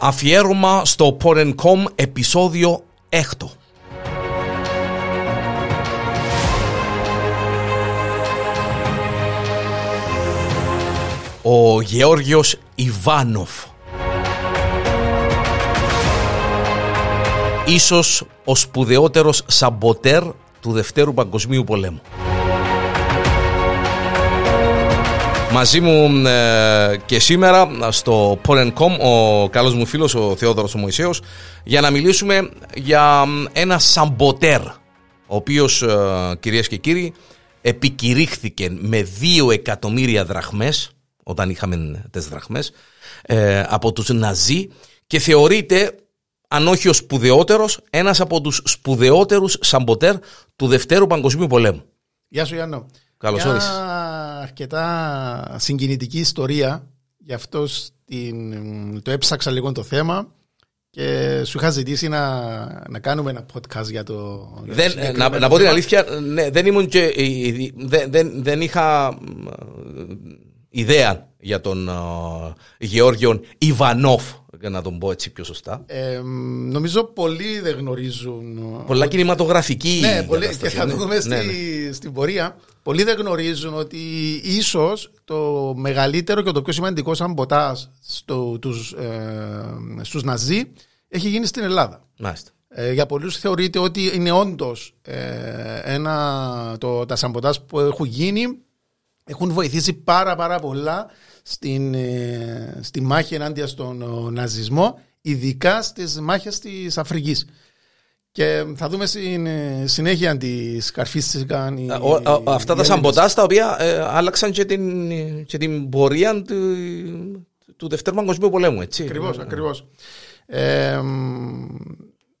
Αφιέρωμα στο Porencom επεισόδιο 6. Ο Γεώργιος Ιβάνοφ Ίσως ο σπουδαιότερος σαμποτέρ του Δευτέρου Παγκοσμίου Πολέμου. Μαζί μου ε, και σήμερα στο Porencom ο καλός μου φίλος ο Θεόδωρος ο Μωυσέος για να μιλήσουμε για ένα σαμποτέρ ο οποίος ε, κυρίες και κύριοι επικηρύχθηκε με δύο εκατομμύρια δραχμές όταν είχαμε τις δραχμές ε, από τους Ναζί και θεωρείται αν όχι ο σπουδαιότερος ένας από τους σπουδαιότερους σαμποτέρ του Δευτέρου Παγκοσμίου Πολέμου. Γεια σου Γιάννο. Καλώς Μια όρισες. Αρκετά συγκινητική ιστορία. Γι' αυτό στην- το έψαξα λίγο το θέμα και σου είχα ζητήσει να, να κάνουμε ένα podcast για το. για το Δεν, συγκεκριμένο να, να πω την θέμα. αλήθεια, ναι, δεν ήμουν και. ε, ε, Δεν, δεν, δεν είχα μ, ε, ιδέα για τον ε, Γεώργιον Ιβανόφ, για να τον πω έτσι πιο σωστά. Ε, νομίζω πολλοί δεν γνωρίζουν. Πολλά κινηματογραφική. Ναι, πολλοί, και κατάσταση, θα ναι. το δούμε στη, Ναι, ναι. στην πορεία. Πολλοί δεν γνωρίζουν ότι ίσως το μεγαλύτερο και το πιο σημαντικό σαμποτάζ στο, τους, ε, στους Ναζί έχει γίνει στην Ελλάδα. Μάλιστα. Ε, για πολλούς θεωρείται ότι είναι όντως ε, ένα, το, τα σαμποτάζ που έχουν γίνει έχουν βοηθήσει πάρα πάρα πολλά στην, ε, στη μάχη ενάντια στον ε, ναζισμό ειδικά στις μάχες της Αφρικής. Και θα δούμε στην ε, συνέχεια τις καρφίστηκαν οι, Ε, ο- ο- οι αυτά τα Έλληνες. σαμποτάζ τα οποία ε, άλλαξαν και την, και την πορεία του, του Δευτέρου Παγκοσμίου Πολέμου, έτσι. Ακριβώς, ακριβώς. Ε, μ,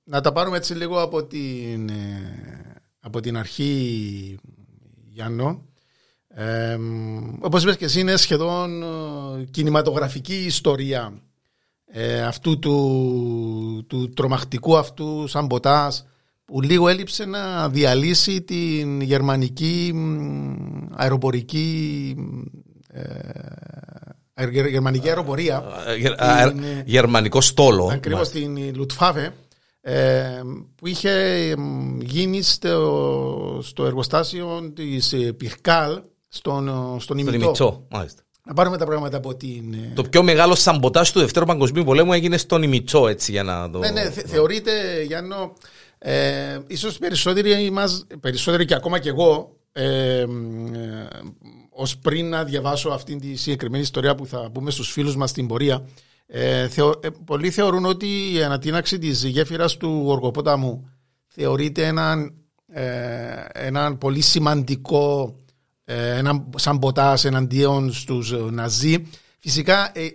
να τα πάρουμε έτσι λίγο από την, ε, από την αρχή, Γιάννο. Ε, μ, όπως είπες και εσύ είναι σχεδόν ε, κινηματογραφική ιστορία ε, αυτού του, του τρομακτικού αυτού σαμποτάζ που λίγο έλειψε να διαλύσει την γερμανική μ, αεροπορική ε, αερ- γερμανική αεροπορία Ε, γερ- α, Είναι- Γερμανικό στόλο. Ακριβώς Μάλιστα. στην Λουτφάβε ε, που είχε εμ, γίνει στο, στο εργοστάσιο της ε, Πυρκάλ στον, ε, στον Στον ημιτό. Ημιτσό, μάλιστα. Να πάρουμε τα πράγματα από την... ε, Το πιο μεγάλο σαμποτάζ του Δευτέρου Παγκοσμίου Πολέμου έγινε στον Ημιτσό, έτσι για να το. Ναι, ναι, θε- θεωρείται, Γιάννο, ε, ίσως περισσότεροι, μας, περισσότεροι και ακόμα και εγώ, ε, ε, ως πριν να διαβάσω αυτή τη συγκεκριμένη ιστορία που θα πούμε στους φίλους μας στην πορεία, ε, θεω, ε, πολλοί θεωρούν ότι η ανατείναξη της γέφυρας του Οργοπόταμου θεωρείται έναν, ε, έναν πολύ σημαντικό ε, έναν σαμποτάζ εναντίον στους ε, Ναζί. Φυσικά ε, ε,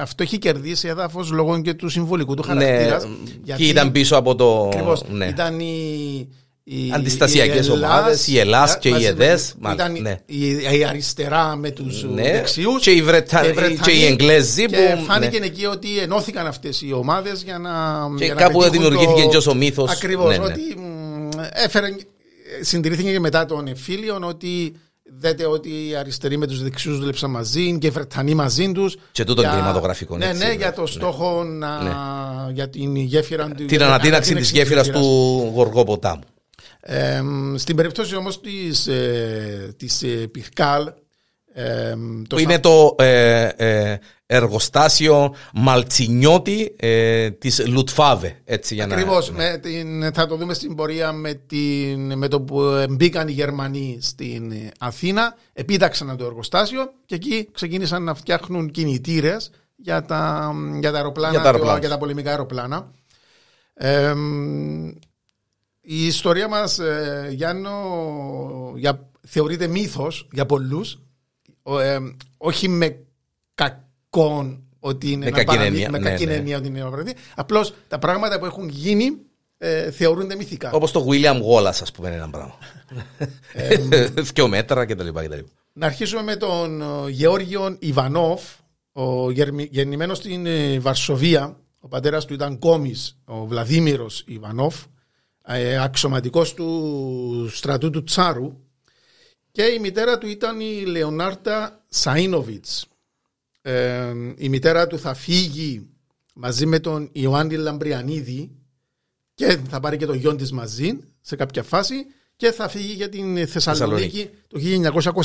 αυτό έχει κερδίσει έδαφος λόγω και του συμβολικού του Ναι, χαρακτήρας. και ήταν πίσω από το. Ακριβώς, ναι. Ήταν οι, οι Αντιστασιακές η Ελλάς, ομάδες, η Ελλάς α, και οι μαζί με- ΕΔΕΣ, Ήταν μάλιστα, ναι. η, η αριστερά με τους Ναι, δεξιούς και οι Βρετα- και και οι Βρετανοί. Εγγλέζοι και που- φάνηκε ναι. εκεί ότι ενώθηκαν αυτές οι ομάδες για να Και για να κάπου πετύχουν δημιουργήθηκε το- και ως ο μύθος. Ακριβώς, Ναι, ναι. ότι μ, έφερε, συντηρήθηκε και μετά των εμφύλιων ότι δέτε ότι οι αριστεροί με τους δεξιούς δούλεψαν μαζί και οι Βρετανοί μαζί τους. Και τούτον για- κινηματογραφικό, Ναι, έτσι, ναι, ναι. για το στόχο να, Ναι. για την γέφυρα του. Την ανατείναξη της γέφυρας του Γοργοποτάμου. Ε, στην περίπτωση όμως της, ε, της ε, Πυρκάλ ε, το Που είναι το ε, ε, εργοστάσιο Μαλτσινιώτη ε, της Λουτφάβε. Έτσι, για Ακριβώς, να, με την, θα το δούμε στην πορεία με, την, με το που μπήκαν οι Γερμανοί στην ε, Αθήνα, επίταξαν το εργοστάσιο και εκεί ξεκίνησαν να φτιάχνουν κινητήρες για τα, για τα αεροπλάνα, Για τα αεροπλάνα. και- για τα πολεμικά αεροπλάνα. Ε, η ιστορία μας, ε, Γιάννο, για, θεωρείται μύθος για πολλούς, Ο, ε, όχι με κακόν ότι είναι Με ένα κακή παραδεί- έννοια, με ναι, κακή ναι. έννοια ότι είναι ένα παραδείγμα. Απλώς τα πράγματα που έχουν γίνει ε, θεωρούνται μυθικά. Όπως το William Wallace, ας πούμε, ένα πράγμα. Δυο μέτρα κτλ. κτλ. Να αρχίσουμε με τον ε, Γεώργιο Ιβανόφ, ο γερμι- γεννημένος στην ε, Βαρσοβία. Ο πατέρας του ήταν κόμις, ο Βλαδίμηρος Ιβανόφ, ε, αξιωματικός του στρατού του Τσάρου και η μητέρα του ήταν η Λεωνάρτα Σαΐνοβιτς. Ε, η μητέρα του θα φύγει μαζί με τον Ιωάννη Λαμπριανίδη και θα πάρει και το γιο της μαζί σε κάποια φάση και θα φύγει για την Θεσσαλονίκη το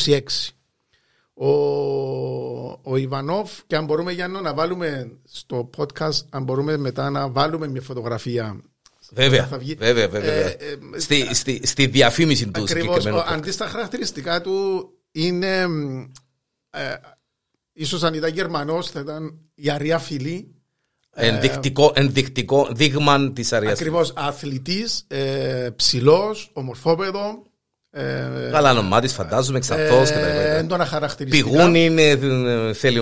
1926. Ο, ο Ιβανόφ και αν μπορούμε για να βάλουμε στο podcast αν μπορούμε μετά να βάλουμε μια φωτογραφία Βέβαια, βέβαια, βέβαια. Ε, ε, στη, στη, στη, διαφήμιση του συγκεκριμένου. Αντί στα χαρακτηριστικά του είναι ε, ίσως αν ήταν Γερμανός θα ήταν η αριά φιλή Ενδεικτικό, ενδεικτικό δείγμα της αριά. Ακριβώς αθλητής, ε, ψηλός, ομορφόπεδο. Ε, Καλά όνομά τη, φαντάζομαι, εξαρτώ ε, και τα Έντονα χαρακτηριστικά. Πηγούν είναι, θέλει,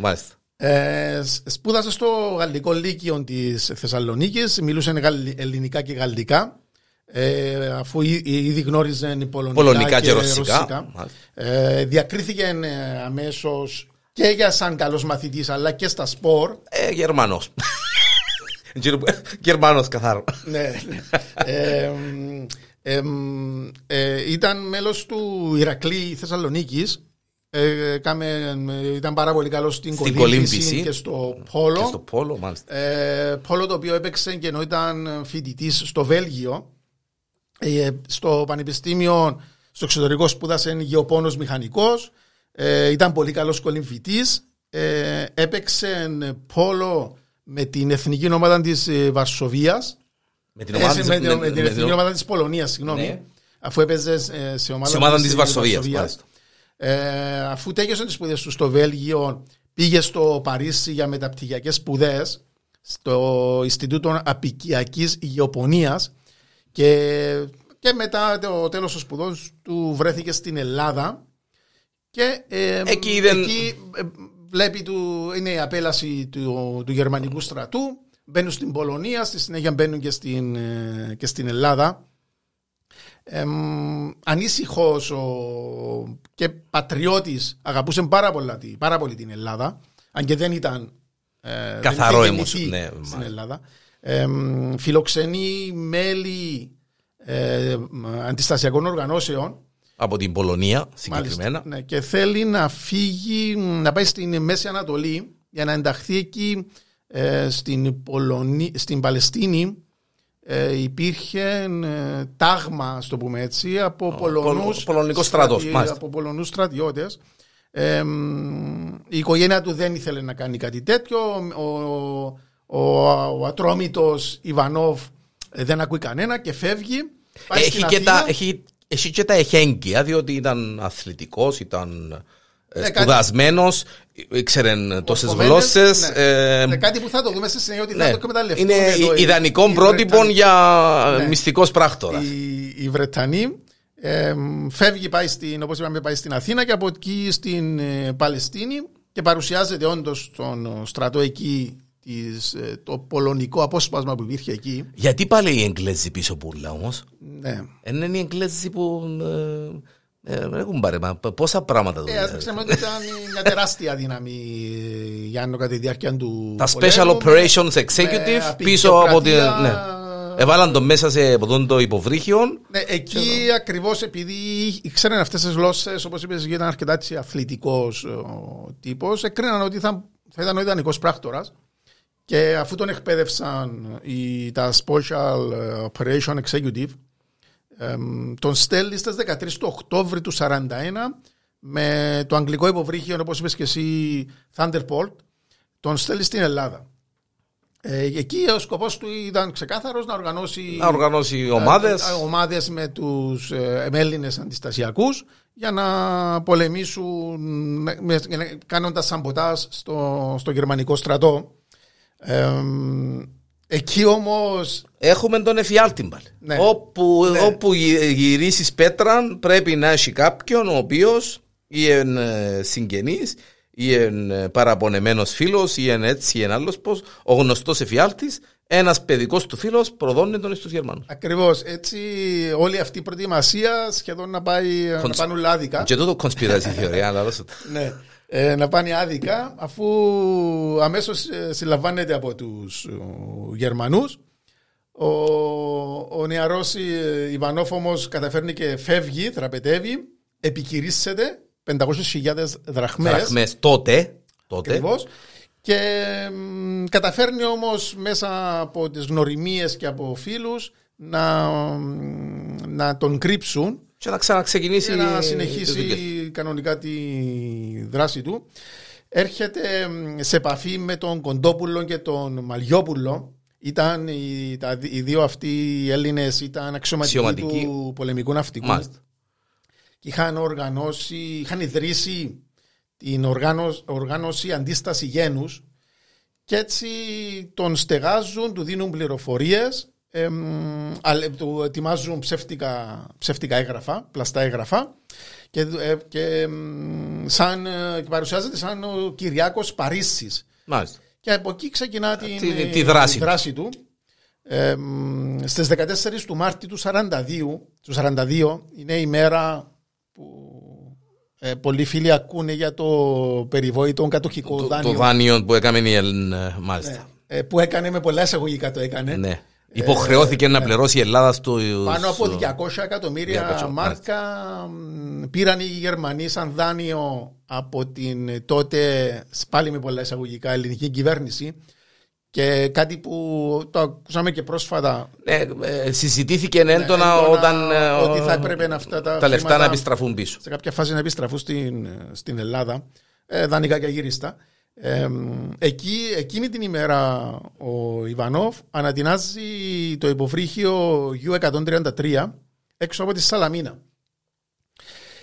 μάλιστα. Ε, σπούδασες στο Γαλλικό Λύκειο της Θεσσαλονίκης, μιλούσε ελληνικά και γαλλικά. Ε, αφού ήδη γνώριζε πολωνικά, πολωνικά και, και ρωσικά. ρωσικά. Ε, διακρίθηκε ε, αμέσως και για σαν καλός μαθητής, αλλά και στα σπορ. Ε, Γερμανός. Γερμανός καθαρό. ναι. ναι. ε, ε, ήταν μέλος του Ηρακλή Θεσσαλονίκης ε, κάμε, ήταν πάρα πολύ καλό στην, στην κολύμβηση και στο πόλο. Και στο πόλο, μάλιστα. Ε, πόλο το οποίο έπαιξε και ενώ ήταν φοιτητής στο Βέλγιο. Ε, στο πανεπιστήμιο, στο εξωτερικό σπούδασε γεωπόνος μηχανικός. Ε, ήταν πολύ καλός κολυμβητής. Ε, έπαιξε πόλο με την εθνική ομάδα της ε, Βαρσοβίας. Με την, ομάδα, με, με, με την εθνική ομάδα της Πολωνίας, συγγνώμη. Ναι. Αφού έπαιζες σε ομάδα, σε ομάδα της, της Βαρσοβίας. Ε, αφού τέλειωσε τις σπουδές τους στο Βέλγιο, πήγε στο Παρίσι για μεταπτυχιακές σπουδές στο Ινστιτούτο Απικιακής Γεωπονίας και, και μετά το τέλος των σπουδών του βρέθηκε στην Ελλάδα και ε, εκεί, δεν... εκεί ε, βλέπει του, είναι η απέλαση του, του γερμανικού στρατού μπαίνουν στην Πολωνία, στη συνέχεια μπαίνουν και στην, ε, και στην Ελλάδα ανήσυχος και πατριώτης, αγαπούσε πάρα, πολλά, πάρα πολύ την Ελλάδα, αν και δεν ήταν. Ε, Καθαρό εμούσιο. Ναι, στην Ελλάδα. Ε, φιλοξενεί μέλη ε, αντιστασιακών οργανώσεων. Από την Πολωνία συγκεκριμένα. ναι, και θέλει να φύγει, να πάει στην Μέση Ανατολή για να ενταχθεί εκεί ε, στην, Πολωνή, στην Παλαιστίνη ε, υπήρχε ε, τάγμα, στο πούμε έτσι, από Πολωνούς, Πολωνικός στρατός, από Πολωνούς στρατιώτες. Ε, η οικογένεια του δεν ήθελε να κάνει κάτι τέτοιο. Ο, ο, ο ατρόμητος Ιβανόβ ε, δεν ακούει κανένα και φεύγει. έχει, και τα, έχει, έχει και τα εχέγγυα, διότι ήταν αθλητικός, ήταν ε, σπουδασμένος, ήξερε τόσε γλώσσε. Ναι. Ε, ε, κάτι που θα το δούμε στη συνέχεια ότι θα ναι. το εκμεταλλευτούν. Είναι ιδανικό πρότυπο για ναι. μυστικός πράκτορα. Οι, Βρετανοί ε, φεύγει, πάει στην, όπως είπαμε, πάει στην Αθήνα και από εκεί στην ε, Παλαιστίνη και παρουσιάζεται όντως στον στρατό εκεί της, το πολωνικό απόσπασμα που υπήρχε εκεί. Γιατί πάλι οι Εγγλέζοι πίσω πουλά όμως; Ναι. Είναι οι Εγγλέζοι που ε, έχουν πάρει, πόσα πράγματα δουλεύουν. Ε, ξέρουμε ότι ήταν μια τεράστια δύναμη για κατά τη διάρκεια του. Τα Special Operations Executive πίσω από την. Ναι. Έβαλαν το μέσα σε από το υποβρύχιο. Ναι, εκεί ακριβώς επειδή ήξεραν αυτές τις γλώσσες, όπως είπες, ήταν αρκετά αθλητικός τύπος, έκριναν ότι θα, θα ήταν ο ιδανικός πράκτορας. Και αφού τον εκπαίδευσαν οι, τα Special Operation Executive, τον στέλνει στις 13 του Οκτώβρη του 1941 με το αγγλικό υποβρύχιο, όπως είπες και εσύ, Thunderbolt, τον στέλνει στην Ελλάδα. Ε, εκεί ο σκοπός του ήταν ξεκάθαρος να οργανώσει, να οργανώσει ομάδες. Ε, ομάδες με τους ε, Έλληνες αντιστασιακούς για να πολεμήσουν με, κάνοντας σαμποτάζ στο, στο γερμανικό στρατό. Ε, Εκεί όμω. Έχουμε τον εφιάλτη πάλι. Ναι. Όπου, ναι. όπου γυρίσεις πέτρα, πρέπει να έχει κάποιον ο οποίος ή είναι συγγενής, ή είναι παραπονεμένος φίλος, ή είναι έτσι ή είναι άλλος πώς. Ο γνωστός εφιάλτης, ένας παιδικός του φίλος προδώνει τον στου Γερμανού. Ακριβώς. Έτσι, όλη αυτή η προετοιμασία σχεδόν να πάει Κονσ... να πάνε λάδικα. Και τούτο κονσπιράζει θεωρία, αλλά Ναι ε, να πάνε άδικα αφού αμέσως ε, συλλαμβάνεται από τους ε, Γερμανούς. Ο, ο νεαρός ε, Ιβανόφ όμως καταφέρνει και φεύγει, τραπετεύει, επικυρίσσεται 500.000 δραχμές. Δραχμές τότε. τότε. Ακριβώς. Και μ, καταφέρνει όμως μέσα από τις γνωριμίες και από φίλους να, μ, να τον κρύψουν Και να ξαναξεκινήσει. και να τις δουλειές. συνεχίσει κανονικά τη δράση του. Έρχεται μ, σε επαφή με τον Κοντόπουλο και τον Μαλιόπουλο. Ήταν οι, τα, οι δύο αυτοί οι Έλληνες ήταν αξιωματικοί Αξιωματικοί. του πολεμικού ναυτικού Μάλιστα. και είχαν οργανώσει, είχαν ιδρύσει την οργάνωση, οργάνωση αντίστασης γένους και έτσι τον στεγάζουν, του δίνουν πληροφορίες, εμ, αλ- του ετοιμάζουν ψεύτικα, ψεύτικα έγγραφα, πλαστά έγγραφα και, ε, και εμ, σαν, ε, και παρουσιάζεται σαν ο Κυριάκος Παρίσης. Μάλιστα. Και από εκεί ξεκινά την, τη- ε, τη δράση του. του. Ε, μ, στις 14 του Μάρτη του 42, του 42 είναι η μέρα που ε, πολλοί φίλοι ακούνε για το περιβόητο κατοχικό Το, δάνειο το δάνειο που έκαμε η Έλληνα, μάλιστα. ε, που έκανε με πολλά εισαγωγικά το έκανε. Ναι. Υποχρεώθηκε να πληρώσει η Ελλάδα στο. Ε, Πάνω από 200 εκατομμύρια 200, μάρκα μ, πήραν οι Γερμανοί σαν δάνειο από την τότε πάλι με πολλά εισαγωγικά ελληνική κυβέρνηση και κάτι που το ακούσαμε και πρόσφατα Ναι, ε, συζητήθηκε έντονα, έντονα όταν. ε, ότι ο- θα έπρεπε να αυτά τα τα λεφτά χρήματα- να επιστραφούν πίσω. σε κάποια φάση να επιστραφούν στην, στην Ελλάδα, ε, δανεικά και αγύριστα. Ε, εκεί, εκείνη την ημέρα ο Ιβανόφ ανατινάζει το υποβρύχιο U-133 έξω από τη Σαλαμίνα.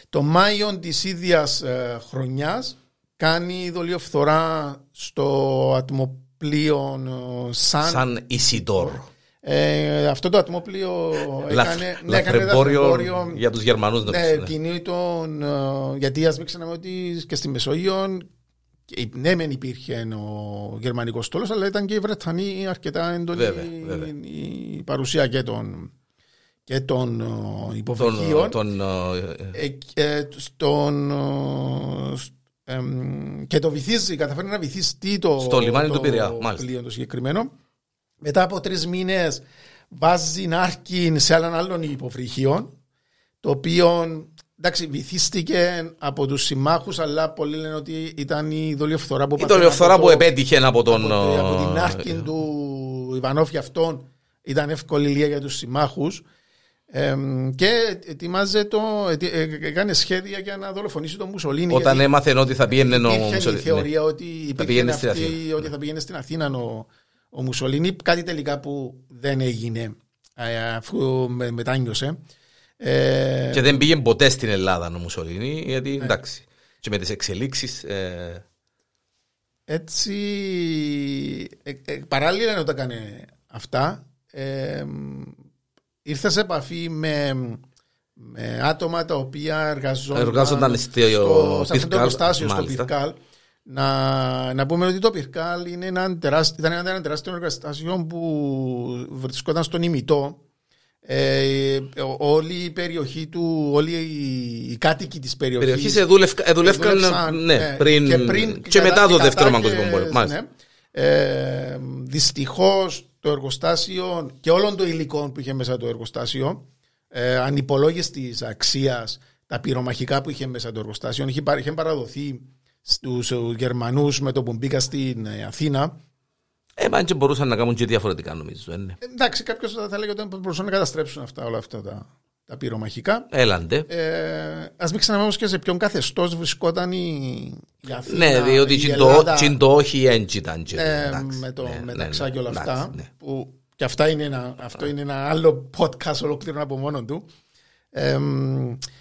Το Μάιο της ίδιας ε, χρονιάς κάνει δολιοφθορά στο ατμοπλοίο ε, Σαν, Σαν Ισидόρ. ε, αυτό το ατμόπλιο έκανε, ναι, έκανε Λαθρεμπόριο λαθρεμπόριο για τους Γερμανούς. ναι, κινεί τον. ε, γιατί ας μην ξεχνάμε ότι και στη Μεσόγειο. Και- Ναι, μεν υπήρχε ο γερμανικός στόλος, αλλά ήταν και οι Βρετανοί αρκετά έντονη Βέβαια, βέβαια. η παρουσία και των, και των ε, Τον, υποβρυχίων. τον, ε, Ε, ε, στον, ε, σ- εμ, και το βυθίζει, καταφέρει να βυθιστεί το, Στο λιμάνι το του Πειραιά, μάλιστα. πλοίο το συγκεκριμένο. Μετά από τρεις μήνες βάζει νάρκιν σε έναν άλλον υποβρυχίο, το οποίο εντάξει, βυθίστηκε από τους συμμάχους, αλλά πολλοί λένε ότι ήταν η δολιοφθορά που η πάθαινε δολιοφθορά από που το- επέτυχε από τον. από, το- από ε, την άρκιν του Ιβανόφ για αυτόν ήταν εύκολη λία για τους συμμάχους Εμ, και ετοιμάζε το, ετι- ε, έκανε σχέδια για να δολοφονήσει τον Μουσολίνη Όταν γιατί έμαθε ότι θα πήγαινε ο υπήρχε η Μουσολίνη. θεωρία ότι, υπήρχε πηγαίνει στην αυτή, Αθήνα. ότι θα πήγαινε στην Αθήνα ο, ο Μουσολίνη κάτι τελικά που δεν έγινε ε, αφού με, μετάνιωσε ε, Και δεν πήγε ποτέ στην Ελλάδα ο Μουσολίνη, γιατί Ναι. εντάξει. Και με τις εξελίξεις. Ε, Έτσι, ε, ε, παράλληλα να τα έκανε αυτά, ε, ήρθες σε επαφή με, με άτομα τα οποία εργαζόταν, Εργάζονταν στο σε αυτό το Πυρκάλ, εργοστάσιο στο μάλιστα. Πυρκάλ. Να, να πούμε ότι το Πυρκάλ είναι ένα τεράστιο, ήταν ένα τεράστιο εργοστάσιο που βρισκόταν στον ημιτό. Ε, όλη η περιοχή του, όλοι οι, οι κάτοικοι της περιοχής περιοχής δούλευκαν δούλεψαν, ναι, ναι, πριν, και, κατά- μετά το και δεύτερο κατά παγκόσμιο και- πόλεμο. Μάλιστα. ναι. Ε, Δυστυχώς το εργοστάσιο και όλων το υλικό που είχε μέσα το εργοστάσιο, ε, ανυπολόγιστη αξίας τα πυρομαχικά που είχε μέσα το εργοστάσιο, είχε, παρα- είχε παραδοθεί στους Γερμανούς με το που μπήκα στην ε, Αθήνα. Ε, μα και μπορούσαν να κάνουν και διαφορετικά νομίζω. ε, ναι. Ε, εντάξει, κάποιος θα έλεγε ότι μπορούσαν να καταστρέψουν αυτά, όλα αυτά τα, τα πυρομαχικά. Έλαντε. Ε, Α μην ξεχνάμε όμως και σε ποιον καθεστώς βρισκόταν η, η Αθήνα. Ναι, διότι η τσιν το- Ελλάδα, τσιν το όχι έτσι ήταν. και, ε, εντάξει, με το ναι, μεταξά ναι, και όλα ναι, αυτά. εντάξει, ναι. Που, και αυτά είναι ένα, αυτό είναι ένα άλλο podcast ολόκληρο από μόνο του. Ε,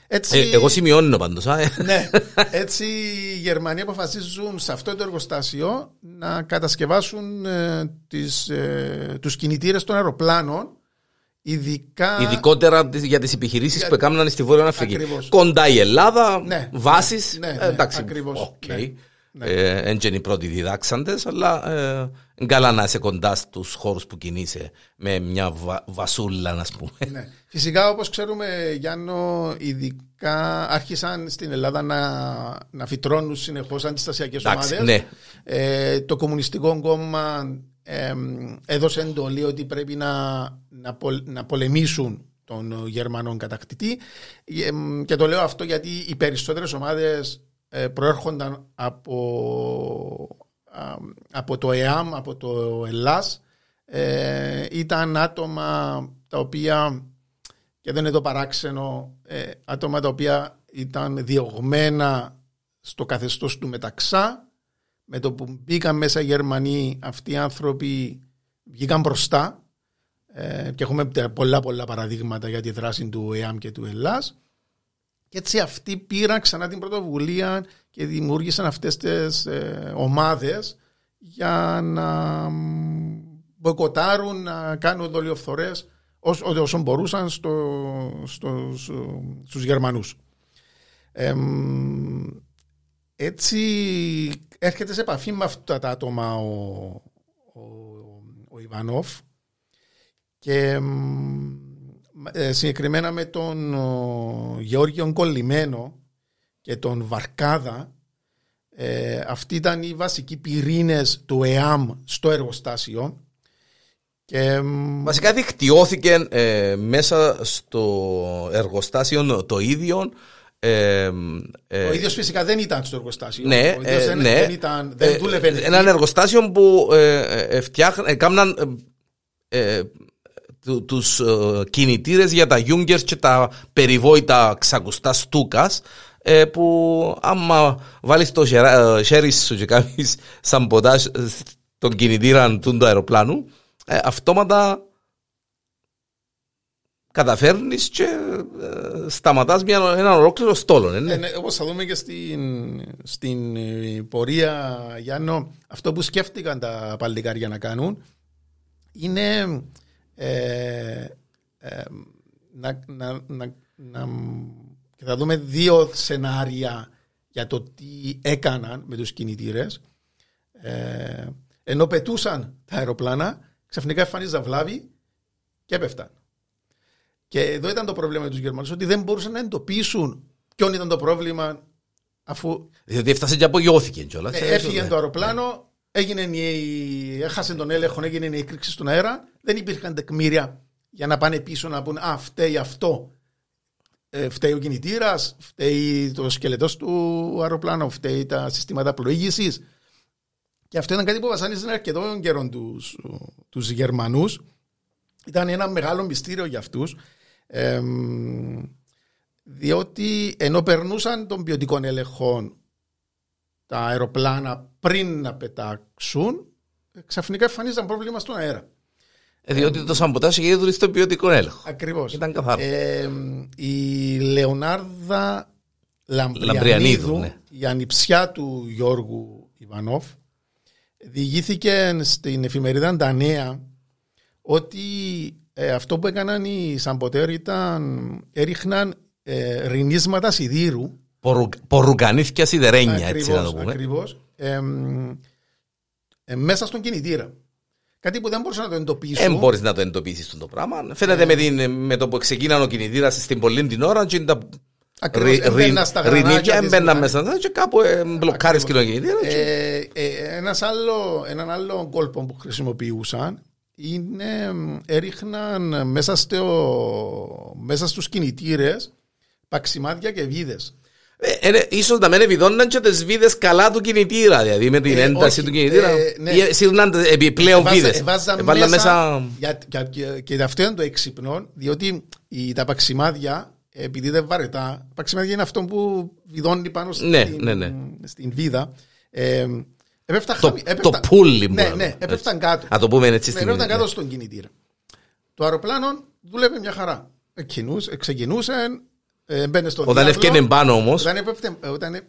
έτσι, Ε, εγώ σημειώνω πάντως. α, ε. ναι, έτσι οι Γερμανοί αποφασίζουν σε αυτό το εργοστάσιο να κατασκευάσουν ε, τις, ε, τους κινητήρες των αεροπλάνων ειδικά Ειδικότερα τις- για τις επιχειρήσεις Για- που έκαναν στη Βόρεια Αφρική. Ακριβώς. Κοντά η Ελλάδα, Ναι. βάσεις. Ναι, ναι, εντάξει. ακριβώς. οκ. Ναι. Ε, Εν και είναι οι πρώτοι διδάξαντες, αλλά ε, είναι καλά να είσαι κοντά στους χώρους που κινείσαι με μια βα- βασούλα, α πούμε. Ναι. Φυσικά, όπως ξέρουμε, Γιάννο, ειδικά άρχισαν στην Ελλάδα να, να φυτρώνουν συνεχώς αντιστασιακές Εντάξει, ομάδες. ναι. Ε, το Κομμουνιστικό Κόμμα ε, έδωσε εντολή ότι πρέπει να, να, πολ- να πολεμήσουν τον Γερμανό κατακτητή. Ε, μ, και το λέω αυτό γιατί οι περισσότερες ομάδες ε, προέρχονταν από, από το ΕΑΜ, από το ΕΛΑΣ. Ε, ήταν άτομα τα οποία και δεν είναι το παράξενο ε, άτομα τα οποία ήταν διωγμένα στο καθεστώς του μεταξά. Με το που μπήκαν μέσα οι Γερμανοί αυτοί οι άνθρωποι βγήκαν μπροστά. Ε, και έχουμε πολλά πολλά παραδείγματα για τη δράση του ΕΑΜ και του ΕΛΑΣ και έτσι αυτοί πήραν ξανά την πρωτοβουλία και δημιούργησαν αυτές τις ε, ομάδες για να μποϊκοτάρουν, να κάνουν δολιοφθορές όσο μπορούσαν στο, στο, στους Γερμανούς. έτσι έρχεται σε επαφή με αυτά τα άτομα ο, ο, ο Ιβανόφ και ε, συγκεκριμένα με τον Γεώργιο Κολλημένο και τον Βαρκάδα ε, αυτοί ήταν οι βασικοί πυρήνες του ΕΑΜ στο εργοστάσιο και... Βασικά δικτυώθηκε ε, μέσα στο εργοστάσιο το ίδιο ε, ε, ο ίδιος φυσικά δεν ήταν στο εργοστάσιο. Ναι, δεν, ναι. δεν, ήταν, δεν δούλευε. Ένα εργοστάσιο που ε, έκαναν του, τους κινητήρες για τα Junckers και τα περιβόητα ξακουστά στούκας που άμα βάλεις το χέρις σου και κάνεις σαν ποτά τον κινητήρα του αεροπλάνου ε, αυτόματα καταφέρνεις και ε, σταματάς μια, ένα ολόκληρο στόλο. Ε, ναι, ναι, όπως θα δούμε και στην, στην ε, πορεία Γιάννο, αυτό που σκέφτηκαν τα παλικάρια να κάνουν είναι ε, ε, να, να, να, να, και θα δούμε δύο σενάρια για το τι έκαναν με τους κινητήρες ε, ενώ πετούσαν τα αεροπλάνα ξαφνικά εμφανίζαν βλάβη και έπεφταν. Και εδώ ήταν το πρόβλημα με τους Γερμανούς, ότι δεν μπορούσαν να εντοπίσουν ποιον ήταν το πρόβλημα αφού. Διότι έφτασε και απογειώθηκε κιόλας. Ε, έφυγε το αεροπλάνο, έγινε η... έχασε τον έλεγχο, έγινε η εκρήξη στον αέρα. Δεν υπήρχαν τεκμήρια για να πάνε πίσω να πούνε Α, φταίει αυτό. Ε, φταίει ο κινητήρας, φταίει το σκελετός του αεροπλάνου, φταίει τα συστήματα πλοήγησης. Και αυτό ήταν κάτι που βασάνιζε αρκετό καιρό τους τους Γερμανούς. Ήταν ένα μεγάλο μυστήριο για αυτούς. διότι ενώ περνούσαν των ποιοτικών ελεγχών τα αεροπλάνα πριν να πετάξουν, ξαφνικά εμφανίζαν πρόβλημα στον αέρα. Ε, διότι το σαμποτάζ είχε δουλειά στο ποιοτικό έλεγχο. Ακριβώς. Ήταν καθαρό. Ε, η Λεωνάρδα Λαμπριανίδου, Λαμπριανίδου ναι. η ανιψιά του Γιώργου Ιβανόφ, διηγήθηκε στην εφημερίδα Τα Νέα ότι ε, αυτό που έκαναν οι Σαμποτέρ ήταν έριχναν ε, ρινίσματα σιδήρου. Πορου, πορουκανίθια σιδερένια, έτσι να το πούμε. Ακριβώς. Ε, μέσα στον κινητήρα. Κάτι που δεν μπορούσα να το εντοπίσω. Δεν μπορείς να το εντοπίσεις το πράγμα. Φαίνεται με, την, με το που ξεκίνησε ο κινητήρας στην πολλή την ώρα, και τα Ρινίκια έμπαινα μέσα και κάπου ε, μπλοκάρεις κιλογεννήτηρα. Ε, ε, έναν άλλο κόλπο που χρησιμοποιούσαν είναι έριχναν μέσα, στο, μέσα στους κινητήρες παξιμάδια και βίδες. Ε, ε, ίσως να μην επιδώναν και τις βίδες καλά του κινητήρα, δηλαδή με την ε, ένταση του κινητήρα. Ε, ναι. Σίγουρα επιπλέον βίδες. Εβάζαν μέσα, Για, και, και, και αυτό είναι το έξυπνο, διότι η, τα παξιμάδια επειδή δεν βαρετά, παξιμάδια είναι αυτό που βιδώνει πάνω στην, ναι, ναι, ναι. στην βίδα. Ε, έπεφτα, το, έπεφτα, το πουλί μου. Ναι, ναι, έπεφταν κάτω. Να το πούμε έτσι ναι, Έπεφταν κάτω στον κινητήρα. Το αεροπλάνο δούλευε μια χαρά. Ξεκινούσε, ε, μπαίνε στο Όταν έφτιανε πάνω όμως.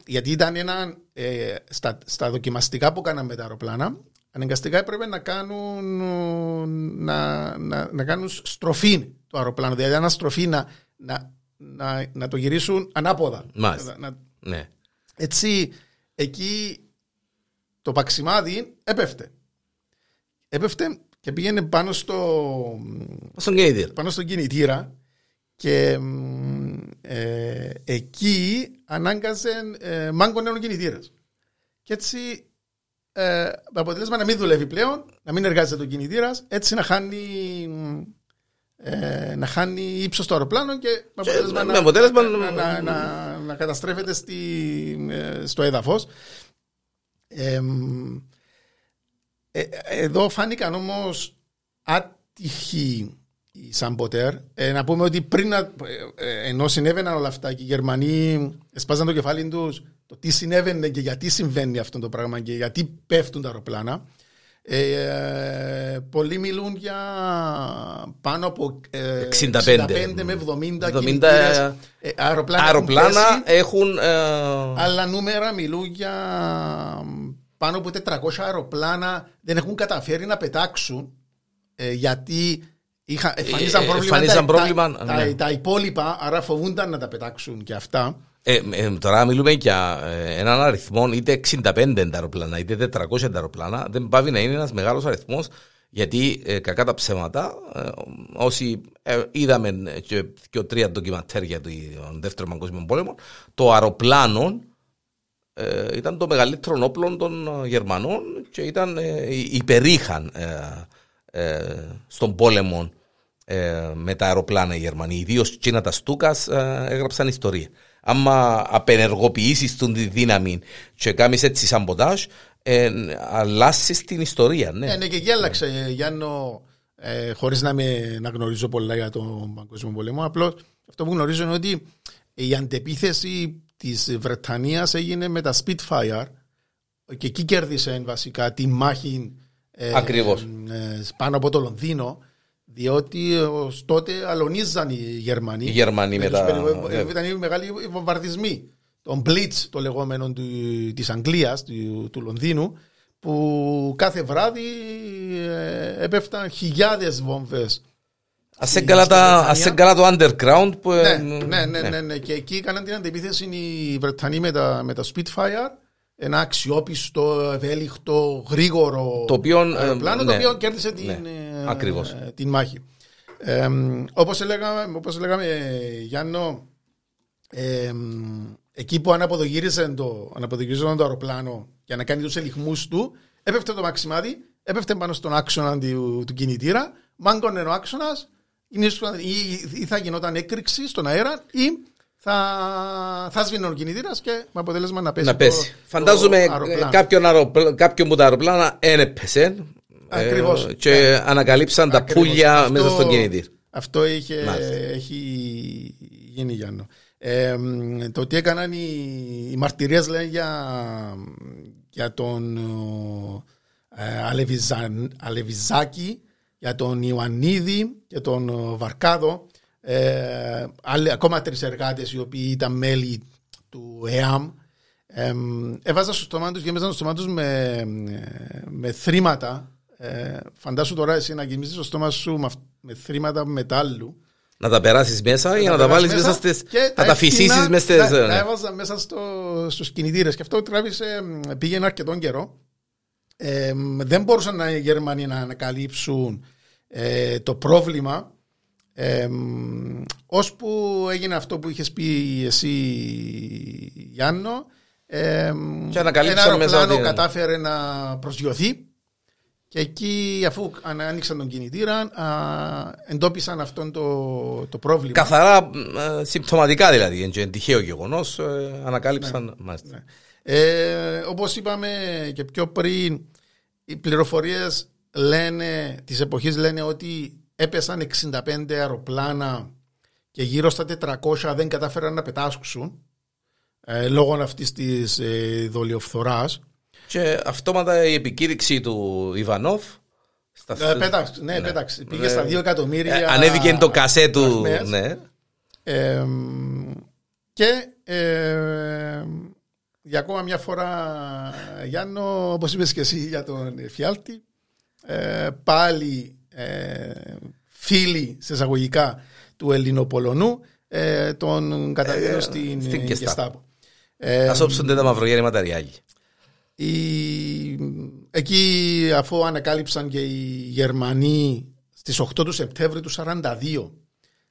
Γιατί ήταν ένα. Ε, στα, στα δοκιμαστικά που κάναμε τα αεροπλάνα, αναγκαστικά έπρεπε να κάνουν, να, να, να κάνουν στροφή το αεροπλάνο. Δηλαδή, ένα στροφή να, να, να, να το γυρίσουν ανάποδα. Μάλιστα. Να, ναι. Έτσι, εκεί το παξιμάδι έπεφτε. Έπεφτε και πήγαινε πάνω στο, στον κινητήρα. Πάνω στον κινητήρα και ε, εκεί ανάγκαζε ε, μάγκο ο κινητήρας. Και έτσι ε, το αποτέλεσμα να μην δουλεύει πλέον, να μην εργάζεται ο κινητήρας, έτσι να χάνει ε, να χάνει ύψος το αεροπλάνο και με αποτέλεσμα, να, αποτέλεσμα να, να, να, να, καταστρέφεται στη, ε, στο έδαφος. Ε, Ε, εδώ φάνηκαν όμως άτυχοι οι Σαμποτέρ. Ε, να πούμε ότι πριν να, ε, ε, ενώ συνέβαιναν όλα αυτά και οι Γερμανοί εσπάζαν το κεφάλι τους το τι συνέβαινε και γιατί συμβαίνει αυτό το πράγμα και γιατί πέφτουν τα αεροπλάνα. Ε, πολλοί μιλούν για πάνω από ε, 65. 65 με 70, 70 ε, αεροπλάνα, αεροπλάνα έχουν, ε... άλλα νούμερα μιλούν για πάνω από 400 αεροπλάνα δεν έχουν καταφέρει να πετάξουν ε, γιατί είχα, εμφανίζαν πρόβλημα, πρόβλημα τα, ναι. τα, τα, υπόλοιπα άρα φοβούνταν να τα πετάξουν και αυτά ε, ε, τώρα μιλούμε για ε, έναν αριθμό είτε 65 αεροπλάνα είτε 400 αεροπλάνα. Δεν πάει να είναι ένας μεγάλος αριθμός γιατί ε, κακά τα ψέματα, ε, όσοι ε, είδαμε και, και τρία ντοκιματέρ για τον δεύτερο παγκόσμιο πόλεμο, το αεροπλάνο ήταν το μεγαλύτερο όπλο των Γερμανών και ήταν υπερήχαν στον πόλεμο με τα αεροπλάνα οι Γερμανοί. Ιδίως Κίνα τα Στούκας έγραψαν ιστορία άμα απενεργοποιήσεις τη δύναμη και κάνεις έτσι σαμποτάζ, ε, αλλάσεις την ιστορία. Ναι, ε, ναι και εκεί άλλαξε Γιάννο, ε, χωρίς να, με, να γνωρίζω πολλά για τον Παγκόσμιο Πολέμο, απλώς αυτό που γνωρίζω είναι ότι η αντεπίθεση της Βρετανίας έγινε με τα Spitfire και εκεί κέρδισε βασικά τη μάχη ε, Ακριβώς. Ε, πάνω από το Λονδίνο διότι ως τότε αλωνίζαν οι Γερμανοί. Οι Γερμανοί μετά. Ναι. Ήταν μεγάλοι βομβαρδισμοί. Τον Blitz, το λεγόμενο της Αγγλίας, του, του Λονδίνου, που κάθε βράδυ ε, έπεφταν χιλιάδες βόμβες. Α καλά το underground που. Ναι, ναι, ναι, ναι, ναι, Και εκεί έκαναν την αντεπίθεση οι Βρετανοί με τα, με τα Spitfire ένα αξιόπιστο, ευέλικτο, γρήγορο το οποίο, αεροπλάνο ναι, το οποίο κέρδισε την, ναι, ε, την μάχη. Ε, όπως, λέγαμε, όπως λέγαμε Γιάννο ε, εκεί που αναποδογύριζε το, αναποδογύριζε το αεροπλάνο για να κάνει τους ελιχμούς του έπεφτε το μαξιμάδι, έπεφτε πάνω στον άξονα του, του κινητήρα μάγκωνε ο άξονας ή, ή θα γινόταν έκρηξη στον αέρα ή θα, θα σβήνει ο κινητήρας και με αποτέλεσμα να πέσει. Να πέσει. Το, Φαντάζομαι το κάποιον, αεροπλ... κάποιον που τα αεροπλάνα έπεσε Ακριβώς. Ε, και ναι. ανακαλύψαν τα πουλια αυτό, μέσα στον κινητήρα. Αυτό είχε, έχει γίνει Γιάννο. Ε, το τι έκαναν οι, οι μαρτυρίες λένε για, για τον ε, Αλεβιζάκη, για τον Ιωαννίδη και τον Βαρκάδο ε, άλλοι, ακόμα τρεις εργάτες οι οποίοι ήταν μέλη του ΕΑΜ. Ε, έβαζαν στο στόμα του, γέμιζαν στο στόμα του με, με θρήματα. Ε, φαντάσου τώρα εσύ να γεμίσει το στόμα σου με, με θρήματα μετάλλου. Να τα περάσεις μέσα ή να, τα βάλεις μέσα στι. Να τα φυσήσεις μέσα στι. Τα, ναι. έβαζα μέσα στο, στους κινητήρες. Και αυτό τράβησε, πήγαινε αρκετόν καιρό. Ε, δεν μπορούσαν οι Γερμανοί να ανακαλύψουν ε, το πρόβλημα ε, ώσπου έγινε αυτό που είχες πει εσύ Γιάννο ε, ένα αεροπλάνο κατάφερε να προσγειωθεί και εκεί αφού άνοιξαν τον κινητήρα α, εντόπισαν αυτό το, το πρόβλημα. Καθαρά ε, συμπτωματικά δηλαδή, είναι τυχαίο γεγονός, ε, ανακάλυψαν ναι, ναι. Ε, όπως είπαμε και πιο πριν, οι πληροφορίες λένε, της εποχής λένε ότι έπεσαν 65 αεροπλάνα και γύρω στα 400 δεν κατάφεραν να πετάσχουν ε, λόγω αυτής της ε, δολιοφθοράς. Και αυτόματα η επικήρυξη του Ιβανόφ στα... Ε, πέταξε, ναι, ναι. πέταξε. Πήγε στα 2 εκατομμύρια. Ε, ανέβηκε το κασέ του. Ναι. Ε, και ε, για ακόμα μια φορά, Γιάννο, όπως είπες και εσύ για τον Φιάλτη, ε, πάλι ε, φίλοι σε εισαγωγικά του Ελληνοπολωνού ε, τον καταδίνουν ε, στην, στην Γεστάπο. Ε, Ας όψονται τα μαυρογέννη ταιριάκι. Εκεί αφού ανακάλυψαν και οι Γερμανοί στις 8 του Σεπτέμβρη του 1942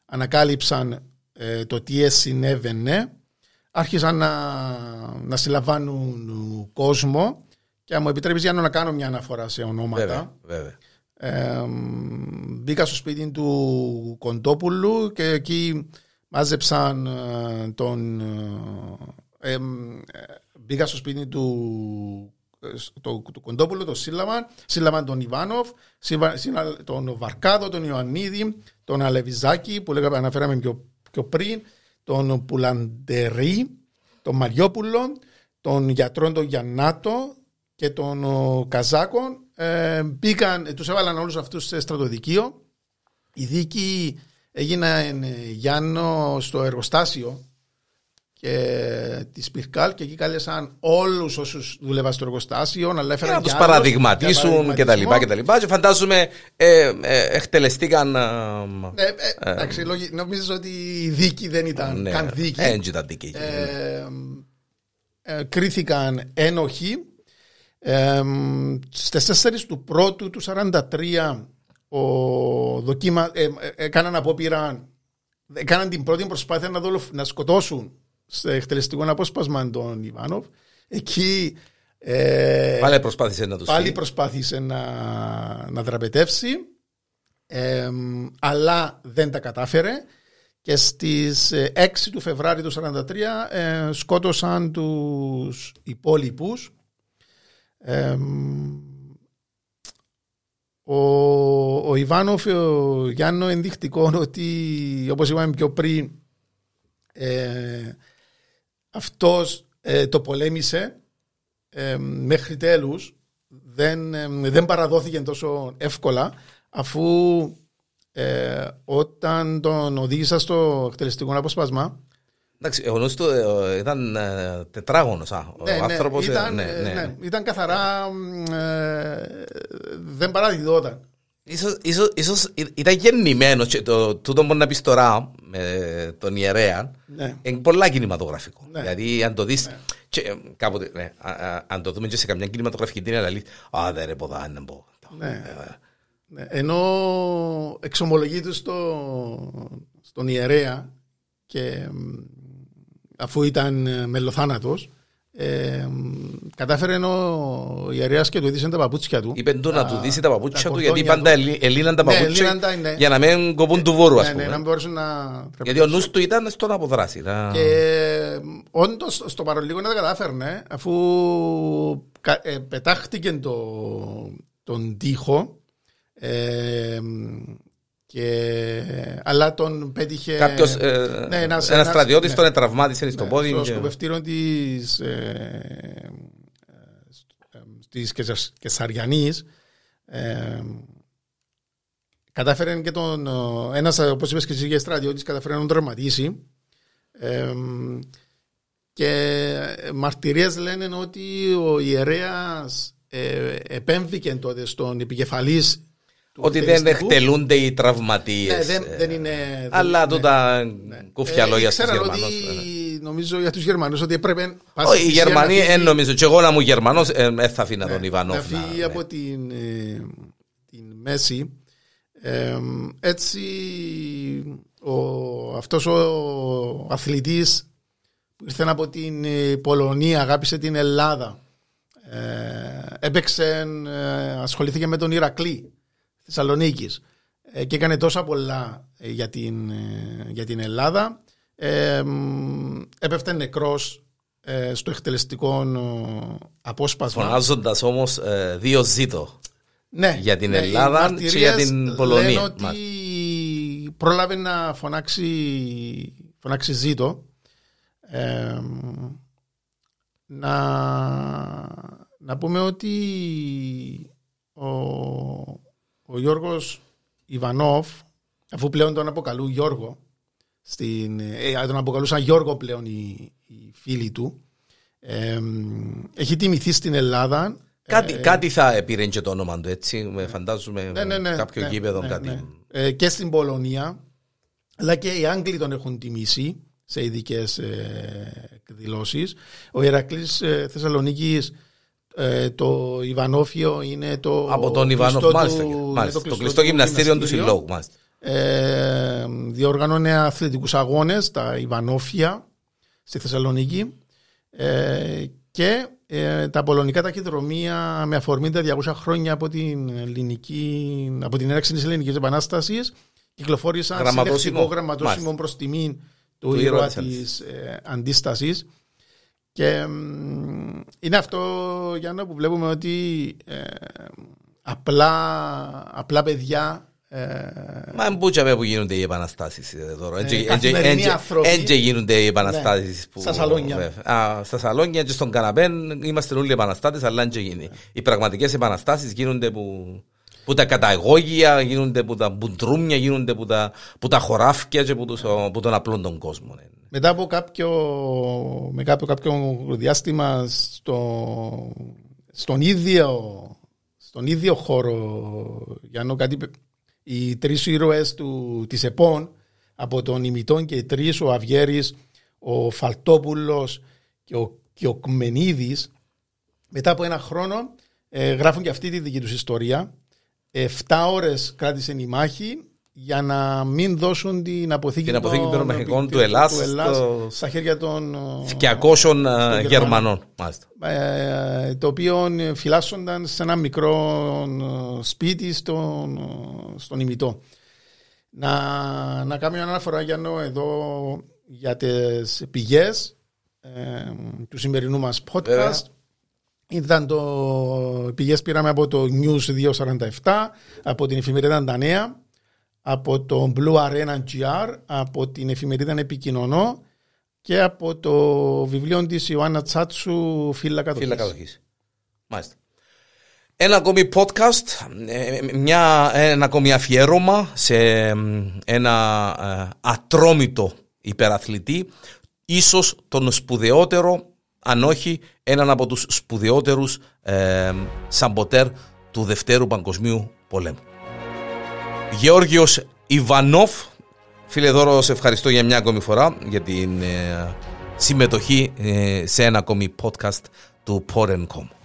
ανακάλυψαν ε, το τι συνέβαινε άρχισαν να, να συλλαμβάνουν κόσμο και αν μου επιτρέπεις για να κάνω μια αναφορά σε ονόματα. Βέβαια, βέβαια. Ε, μπήκα στο σπίτι του Κοντόπουλου και εκεί μάζεψαν ε, τον... Ε, μπήκα στο σπίτι του το, το Κοντόπουλο, το Σύλλαμα, Σύλλαμα τον Ιβάνοφ, τον Βαρκάδο, τον Ιωαννίδη, τον Αλεβιζάκη που λέγαμε, αναφέραμε πιο, πιο πριν, τον Πουλαντερή, τον Μαριόπουλο, τον γιατρό τον Γιαννάτο και τον Καζάκο. Ε, μπήκαν, τους έβαλαν όλους αυτούς σε στρατοδικείο. Η δίκη έγινε ε, Γιάννο στο εργοστάσιο και της Σπιρκάλ και εκεί κάλεσαν όλους όσους δούλευαν στο εργοστάσιο να έφεραν να τους παραδειγματίσουν και τα λοιπά και τα λοιπά. Και φαντάζομαι ε, ε, εκτελεστήκαν ε, ε, ε, εντάξει νομίζω ότι η δίκη δεν ήταν ναι, καν δίκη έτσι ήταν δίκη κρίθηκαν ένοχοι. Ε, στις 4 του πρώτου του 43 ο δοκίμα, έκαναν απόπειρα έκαναν την πρώτη προσπάθεια να, να σκοτώσουν στο εκτελεστικό απόσπασμα τον Ιβάνοβ. Εκεί. Ε, πάλι προσπάθησε να το Πάλι προσπάθησε να, να δραπετεύσει. Ε, αλλά δεν τα κατάφερε και στις 6 ε, του Φεβράρι του 1943 ε, σκότωσαν τους υπόλοιπους ε, ο, ο Ιβάνοφ ο Γιάννο ενδεικτικό ότι όπως είπαμε πιο πριν ε, αυτός ε, το πολέμησε ε, μέχρι τέλους δεν, ε, δεν παραδόθηκε τόσο εύκολα αφού όταν τον οδήγησα στο εκτελεστικό αποσπάσμα Εντάξει, εγώ του ήταν τετράγωνος ο ναι, ναι άνθρωπος. Ήταν, ναι, ναι. ναι, ήταν καθαρά δεν παραδιδόταν. Ίσως, ίσως, ίσως ήταν γεννημένος και το, τούτο μπορεί να πεις τώρα με τον ιερέα ναι. είναι πολλά κινηματογραφικό. Ναι. Δηλαδή αν το δεις ναι. και, ε, κάποτε, ναι, α, α, αν το δούμε και σε καμιά κινηματογραφική ταινία να λέει «Α, δεν ρε ποδά, δεν πω». Ναι. Ε, ναι. Ενώ εξομολογεί τους στο, στον ιερέα και αφού ήταν ε, μελοθάνατος ε, κατάφερε ο ιερέα και του δίσε τα παπούτσια του. Είπε του να του δίσει τα παπούτσια του, γιατί πάντα ελύναν τα ναι, παπούτσια για να μην κοπούν του βόρους, ας ναι, ναι, πούμε. Γιατί ο νους του ήταν στο να αποδράσει. Και όντως στο παρολίγο να τα κατάφερνε, αφού ε, πετάχτηκε τον τοίχο. Και... Αλλά τον πέτυχε. Κάποιος. Ε, ναι, ένα στρατιώτης ναι. τον τραυμάτισε ναι, στο πόδι. Στο και... σκοπευτήριο της. Ε, της Κεσαριανής ε, κατάφερε και τον ένας όπως είπες και εσύ στρατιώτης κατάφερε να τον τραυματίσει ε, και μαρτυρίες λένε ότι ο ιερέας ε, επέμβηκε τότε στον επικεφαλής ότι δεν εκτελούνται οι τραυματίες. Ναι, δεν, δεν είναι. Αλλά ναι, τούτα ναι. κούφια ε, λόγια στους Γερμανούς. Ότι, ναι. νομίζω για τους Γερμανούς ότι έπρεπε. Όχι, οι Γερμανοί, δεν νομίζω. Και εγώ να μου Γερμανός, δεν ε, θα αφήνα τον Ιβανόφ. Να φύγει από την, ε, την μέση. Ε, έτσι, ο, αυτός ο αθλητής που ήρθε από την Πολωνία, αγάπησε την Ελλάδα. Ε, έπαιξε, ασχολήθηκε με τον Ηρακλή Θεσσαλονίκης ε, και έκανε τόσα πολλά ε, για την, ε, για την Ελλάδα. Ε, έπεφτε νεκρός στο εκτελεστικό απόσπασμα. Φωνάζοντας όμως δύο ζήτο ναι, για την ναι, Ελλάδα και για την Πολωνία. Λένε ότι πρόλαβε να φωνάξει, φωνάξει ζήτο. να, να πούμε ότι ο, ο Γιώργος Ιβανόφ, αφού πλέον τον αποκαλούν Γιώργο, στην, ε, τον αποκαλούσαν Γιώργο πλέον οι, οι φίλοι του, ε, έχει τιμηθεί στην Ελλάδα. Κάτι, ε, κάτι θα πήρε και το όνομα του, έτσι. Φαντάζομαι ναι, ναι, ναι, κάποιο ναι, γήπεδο, ναι, κάτι. Ναι. Ε, και στην Πολωνία, αλλά και οι Άγγλοι τον έχουν τιμήσει σε ειδικές ε, εκδηλώσεις. Ο Ηρακλής ε, Θεσσαλονίκης ε, το Ιβανόφιο είναι το. Από τον Ιβανόφιο, μάλιστα. μάλιστα. Το, το κλειστό γυμναστήριο του Συλλόγου, μάλιστα. Ε, διοργανώνει αθλητικούς αγώνες, τα Ιβανόφια στη Θεσσαλονίκη. Ε, και ε, τα πολωνικά ταχυδρομεία με αφορμή τα 200 χρόνια από την, ελληνική, από την έναρξη της Ελληνικής Επανάστασης κυκλοφόρησαν συλλεκτικό γραμματόσημο προς τιμήν του ήρωα της ε, αντίστασης Και είναι αυτό, Γιάννα, που βλέπουμε ότι ε, απλά, απλά παιδιά ε, Μα μπούτσα που γίνονται οι επαναστάσεις ε, τώρα. Έτσι γίνονται οι επαναστάσεις ναι, Στα σαλόνια. Στα σαλόνια και στον καναπέ είμαστε όλοι επαναστάτες αλλά δεν γίνει. Οι πραγματικές επαναστάσεις γίνονται που που τα καταγόγια γίνονται που τα μπουντρούμια, γίνονται που τα, που τα χωράφια και που, τους, που τον απλό τον κόσμο. Ναι. Μετά από κάποιο, με κάποιο, κάποιο διάστημα στο, στον, ίδιο, στον ίδιο χώρο, για να κάτι οι τρεις ήρωες του, της ΕΠΟΝ από τον Ημιτόν και οι τρεις, ο Αβιέρης, ο Φαλτόπουλος και ο, και ο Κμενίδης μετά από ένα χρόνο ε, γράφουν και αυτή τη δική τους ιστορία. Εφτά ώρες κράτησε η μάχη για να μην δώσουν την αποθήκη, την αποθήκη των μαχικών του Ελλάς, στο... στα χέρια των 200 Γερμανών. Ε, το οποίο φυλάσσονταν σε ένα μικρό σπίτι στον, στον ημιτό. Να, να κάνω μια αναφορά για εδώ για τις πηγές ε, του σημερινού μας podcast. Ήταν το πηγές πήραμε από το News 247, από την εφημερίδα Ντανέα, από το Blue Arena GR, από την εφημερίδα Επικοινωνώ και από το βιβλίο της Ιωάννα Τσάτσου Φύλλα Κατοχής. Φύλλα Κατοχής. Μάλιστα. Ένα ακόμη podcast, ε, μια, ένα ακόμη αφιέρωμα σε ένα ε, ατρόμητο υπεραθλητή, ίσως τον σπουδαιότερο, αν όχι έναν από τους σπουδαιότερους ε, σαμποτέρ του Δευτέρου Παγκοσμίου Πολέμου. Γεώργιος Ιβανόφ. Φίλε Δώρο, σε ευχαριστώ για μια ακόμη φορά για την ε, συμμετοχή ε, σε ένα ακόμη podcast του Porencom.